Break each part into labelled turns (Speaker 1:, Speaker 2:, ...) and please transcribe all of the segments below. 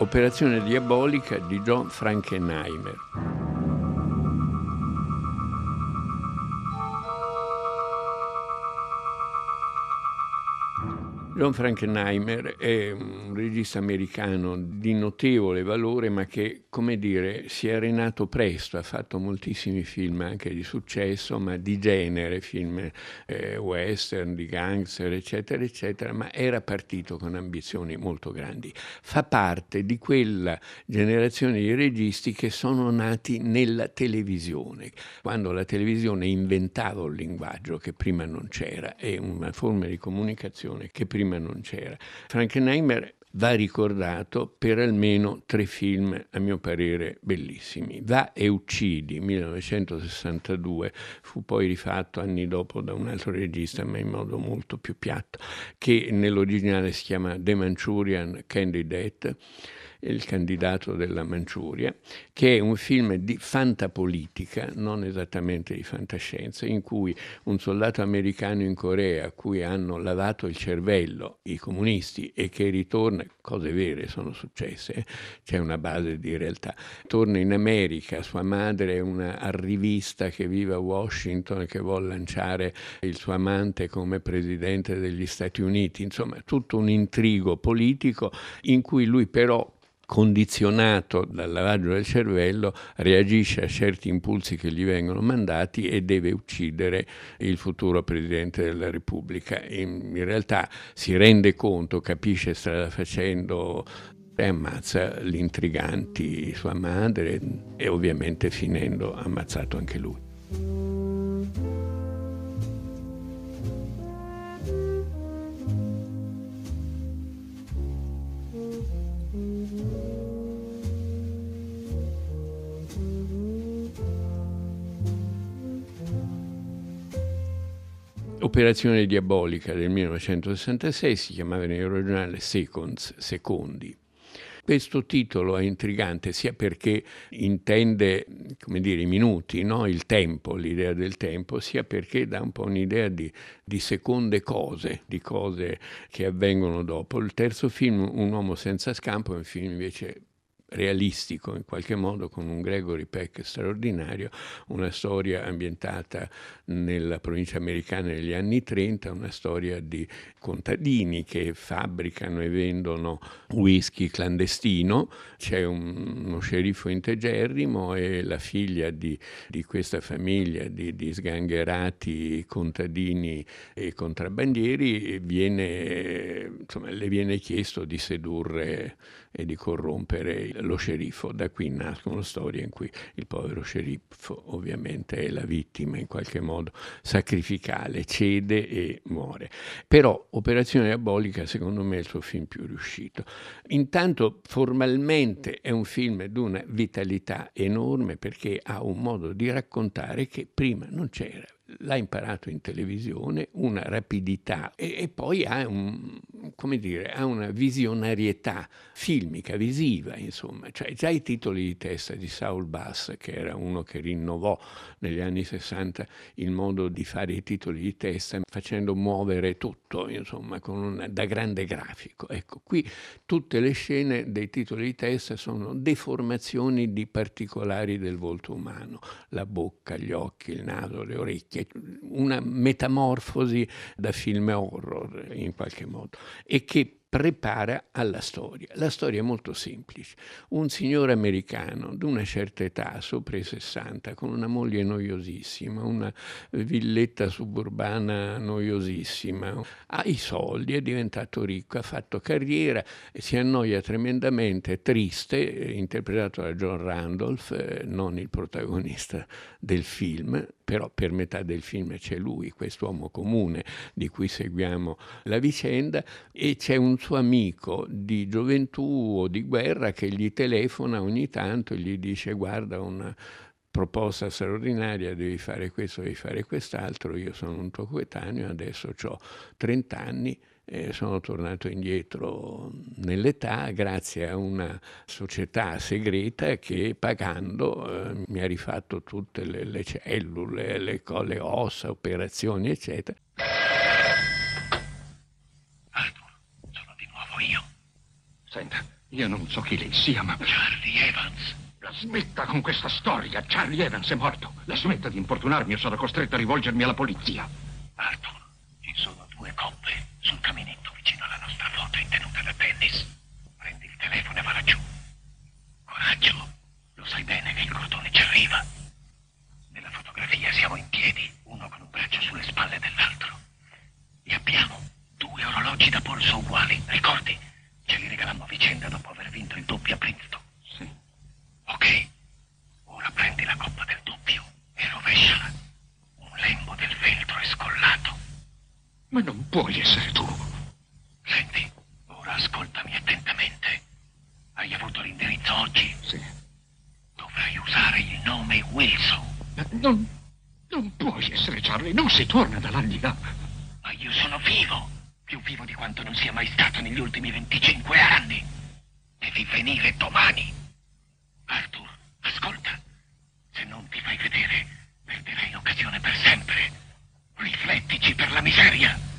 Speaker 1: Operazione diabolica di John Frankenheimer. John Frankenheimer è un regista americano di notevole valore, ma che, come dire, si è arenato presto, ha fatto moltissimi film anche di successo, ma di genere, film eh, western, di gangster, eccetera, eccetera, ma era partito con ambizioni molto grandi. Fa parte di quella generazione di registi che sono nati nella televisione, quando la televisione inventava un linguaggio che prima non c'era e una forma di comunicazione che prima prima non c'era. Frankenheimer va ricordato per almeno tre film, a mio parere, bellissimi. Va e uccidi, 1962, fu poi rifatto anni dopo da un altro regista, ma in modo molto più piatto, che nell'originale si chiama The Manchurian Candidate il candidato della Manciuria, che è un film di fantapolitica, non esattamente di fantascienza, in cui un soldato americano in Corea a cui hanno lavato il cervello i comunisti e che ritorna, cose vere sono successe, eh? c'è una base di realtà, torna in America, sua madre è una arrivista che vive a Washington e che vuole lanciare il suo amante come presidente degli Stati Uniti, insomma tutto un intrigo politico in cui lui però condizionato dal lavaggio del cervello, reagisce a certi impulsi che gli vengono mandati e deve uccidere il futuro Presidente della Repubblica. In, in realtà si rende conto, capisce strada facendo e ammazza gli intriganti, sua madre e ovviamente finendo ammazzato anche lui. Operazione diabolica del 1966 si chiamava nell'originale Seconds, Secondi. Questo titolo è intrigante sia perché intende, dire, i minuti, no? il tempo, l'idea del tempo, sia perché dà un po' un'idea di, di, seconde cose, di cose che avvengono dopo. Il terzo film, Un uomo senza scampo, è un film invece realistico in qualche modo con un Gregory Peck straordinario, una storia ambientata nella provincia americana negli anni 30, una storia di contadini che fabbricano e vendono whisky clandestino, c'è un, uno sceriffo integerrimo e la figlia di, di questa famiglia di, di, sgangherati contadini e contrabbandieri viene, insomma, le viene chiesto di sedurre e di corrompere lo sceriffo. Da qui nascono storie in cui il povero sceriffo ovviamente è la vittima in qualche modo sacrificale, cede e muore. Però Operazione Diabolica secondo me è il suo film più riuscito. Intanto formalmente è un film di una vitalità enorme perché ha un modo di raccontare che prima non c'era l'ha imparato in televisione, una rapidità e, e poi ha, un, dire, ha, una visionarietà filmica, visiva, insomma. Cioè, già i titoli di testa di Saul Bass, che era uno che rinnovò negli anni 60 il modo di fare i titoli di testa, facendo muovere tutto, insomma, una, da grande grafico. Ecco, qui tutte le scene dei titoli di testa sono deformazioni di particolari del volto umano, la bocca, gli occhi, il naso, le orecchie una metamorfosi da film horror in qualche modo e che prepara alla storia. La storia è molto semplice. Un signore americano di una certa età, sopra i 60, con una moglie noiosissima, una villetta suburbana noiosissima, ha i soldi, è diventato ricco, ha fatto carriera, si annoia tremendamente, è triste, interpretato da John Randolph, eh, non il protagonista del film, però per metà del film c'è lui, quest'uomo comune di cui seguiamo la vicenda, e c'è un suo amico di gioventù o di guerra che gli telefona ogni tanto e gli dice guarda una proposta straordinaria, devi fare questo, devi fare quest'altro, io sono un tuo coetaneo, adesso ho 30 anni, eh, sono tornato indietro nell'età grazie a una società segreta che pagando eh, mi ha rifatto tutte le, le cellule, le, le ossa, operazioni, eccetera.
Speaker 2: Arthur, sono di nuovo io. Non so chi lei sia, ma...
Speaker 3: Charlie Evans.
Speaker 2: La smetta con questa storia. Charlie Evans è morto. La smetta di importunarmi o sarò costretto a rivolgermi alla polizia.
Speaker 3: Arthur, ci sono due coppe sul caminetto vicino alla nostra foto in tenuta da tennis. Prendi il telefono e va laggiù. Coraggio. Lo sai bene che il cordone ci arriva. Nella fotografia siamo in piedi, uno con un braccio sulle spalle dell'altro. E abbiamo due orologi da polso uguali, ricordi? Ce li regalammo a vicenda dopo aver vinto il doppio a Princeton.
Speaker 2: Sì.
Speaker 3: Ok, ora prendi la coppa del doppio e rovesciala. Un lembo del feltro è scollato.
Speaker 2: Ma non puoi essere tu.
Speaker 3: Senti, ora ascoltami attentamente. Hai avuto l'indirizzo oggi?
Speaker 2: Sì.
Speaker 3: Dovrai usare il nome Wilson.
Speaker 2: Ma non... non puoi essere Charlie. Non si torna dall'aldilà.
Speaker 3: Ma io sono vivo più vivo di quanto non sia mai stato negli ultimi 25 anni. Devi venire domani. Arthur, ascolta. Se non ti fai vedere, perderai l'occasione per sempre. Riflettici per la miseria.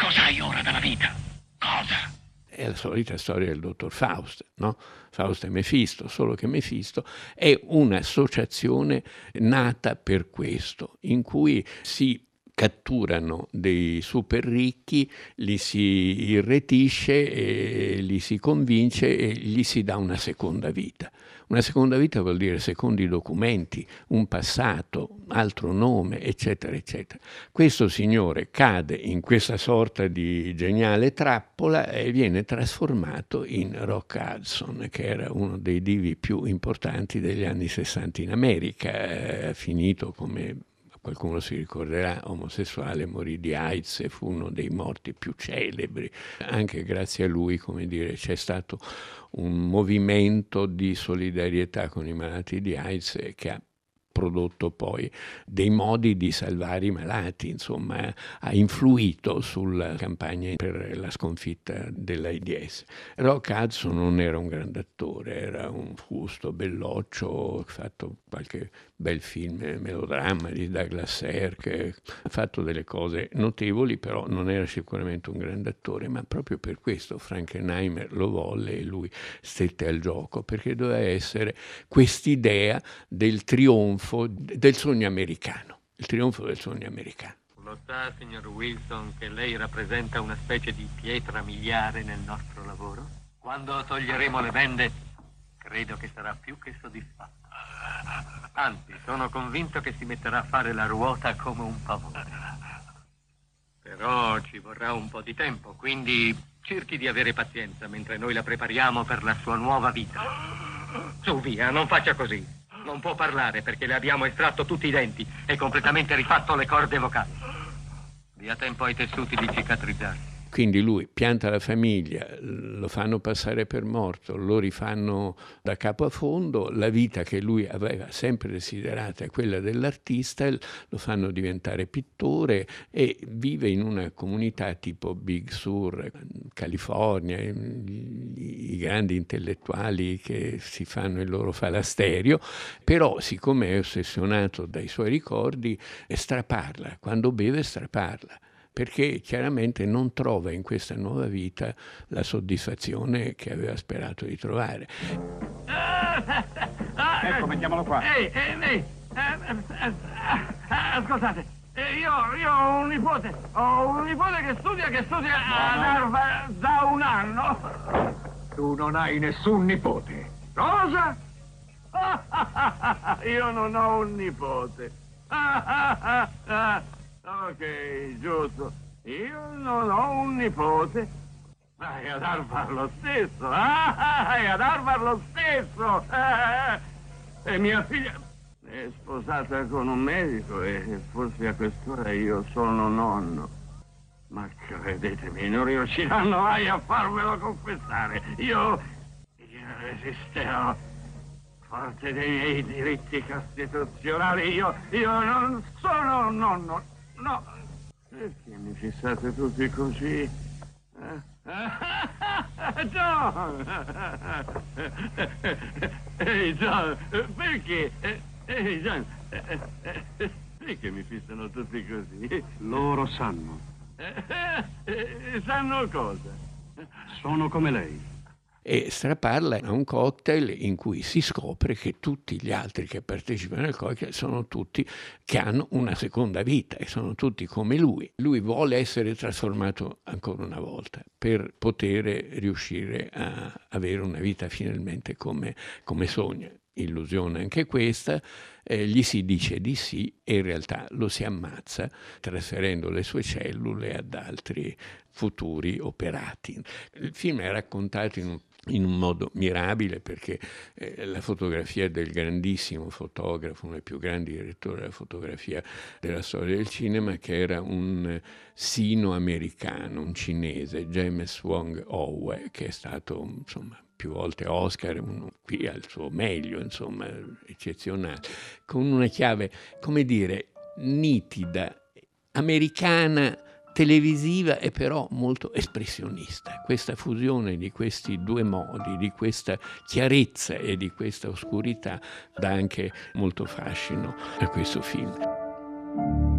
Speaker 3: Cosa hai ora dalla vita? Cosa?
Speaker 1: È la solita storia del dottor Faust, no? Faust e Mefisto, solo che Mefisto è un'associazione nata per questo, in cui si catturano dei super ricchi, li si irretisce, li si convince e gli si dà una seconda vita. Una seconda vita vuol dire secondi documenti, un passato, altro nome, eccetera, eccetera. Questo signore cade in questa sorta di geniale trappola e viene trasformato in Rock Hudson, che era uno dei divi più importanti degli anni 60 in America, eh, finito come qualcuno si ricorderà, omosessuale, morì di AIDS e fu uno dei morti più celebri. Anche grazie a lui, come dire, c'è stato un movimento di solidarietà con i malati di AIDS che ha prodotto poi dei modi di salvare i malati, insomma ha influito sulla campagna per la sconfitta dell'AIDS. Rock Hudson non era un grande attore, era un fusto belloccio, fatto qualche bel film, melodramma di Douglas Sirk, ha fatto delle cose notevoli, però non era sicuramente un grande attore, ma proprio per questo Frankenheimer lo volle e lui stette al gioco, perché doveva essere quest'idea del trionfo del sogno americano, il trionfo del sogno americano.
Speaker 4: Lo sa, signor Wilson, che lei rappresenta una specie di pietra miliare nel nostro lavoro? Quando toglieremo le bende, credo che sarà più che soddisfatto. Anzi, sono convinto che si metterà a fare la ruota come un pavone. Però ci vorrà un po' di tempo, quindi cerchi di avere pazienza mentre noi la prepariamo per la sua nuova vita. Su, via, non faccia così. Non può parlare perché le abbiamo estratto tutti i denti e completamente rifatto le corde vocali. Dia tempo ai tessuti di cicatrizzare.
Speaker 1: Quindi lui pianta la famiglia, lo fanno passare per morto, lo rifanno da capo a fondo, la vita che lui aveva sempre desiderato è quella dell'artista, lo fanno diventare pittore e vive in una comunità tipo Big Sur, California, i grandi intellettuali che si fanno il loro falasterio, però siccome è ossessionato dai suoi ricordi, straparla, quando beve straparla perché chiaramente non trova in questa nuova vita la soddisfazione che aveva sperato di trovare.
Speaker 5: ecco, mettiamolo qua.
Speaker 4: Ehi, ehi, ehi, ascoltate, io, io, ho un nipote, ho un nipote che studia, che studia ad Harvard da un anno.
Speaker 5: Tu non hai nessun nipote.
Speaker 4: Cosa? io non ho un nipote. Ok, giusto. Io non ho un nipote. Vai ad Harvard lo stesso. Vai ad Harvard lo stesso. E mia figlia è sposata con un medico e forse a quest'ora io sono nonno. Ma credetemi, non riusciranno mai a farmelo confessare. Io, io resisterò forte dei miei diritti costituzionali. Io, io non sono nonno. No, perché mi fissate tutti così? John! Ehi, John, perché? Ehi, John, perché mi fissano tutti così?
Speaker 5: Loro sanno.
Speaker 4: Sanno cosa?
Speaker 5: Sono come lei.
Speaker 1: E straparla a un cocktail in cui si scopre che tutti gli altri che partecipano al cocktail sono tutti che hanno una seconda vita e sono tutti come lui. Lui vuole essere trasformato ancora una volta per poter riuscire a avere una vita finalmente come, come sogna illusione anche questa, eh, gli si dice di sì e in realtà lo si ammazza trasferendo le sue cellule ad altri futuri operati. Il film è raccontato in un in un modo mirabile perché eh, la fotografia del grandissimo fotografo, uno dei più grandi direttori della fotografia della storia del cinema, che era un sino-americano, un cinese, James Wong Owe, che è stato insomma più volte Oscar, qui al suo meglio, insomma, eccezionale, con una chiave, come dire, nitida, americana, televisiva e però molto espressionista. Questa fusione di questi due modi, di questa chiarezza e di questa oscurità dà anche molto fascino a questo film.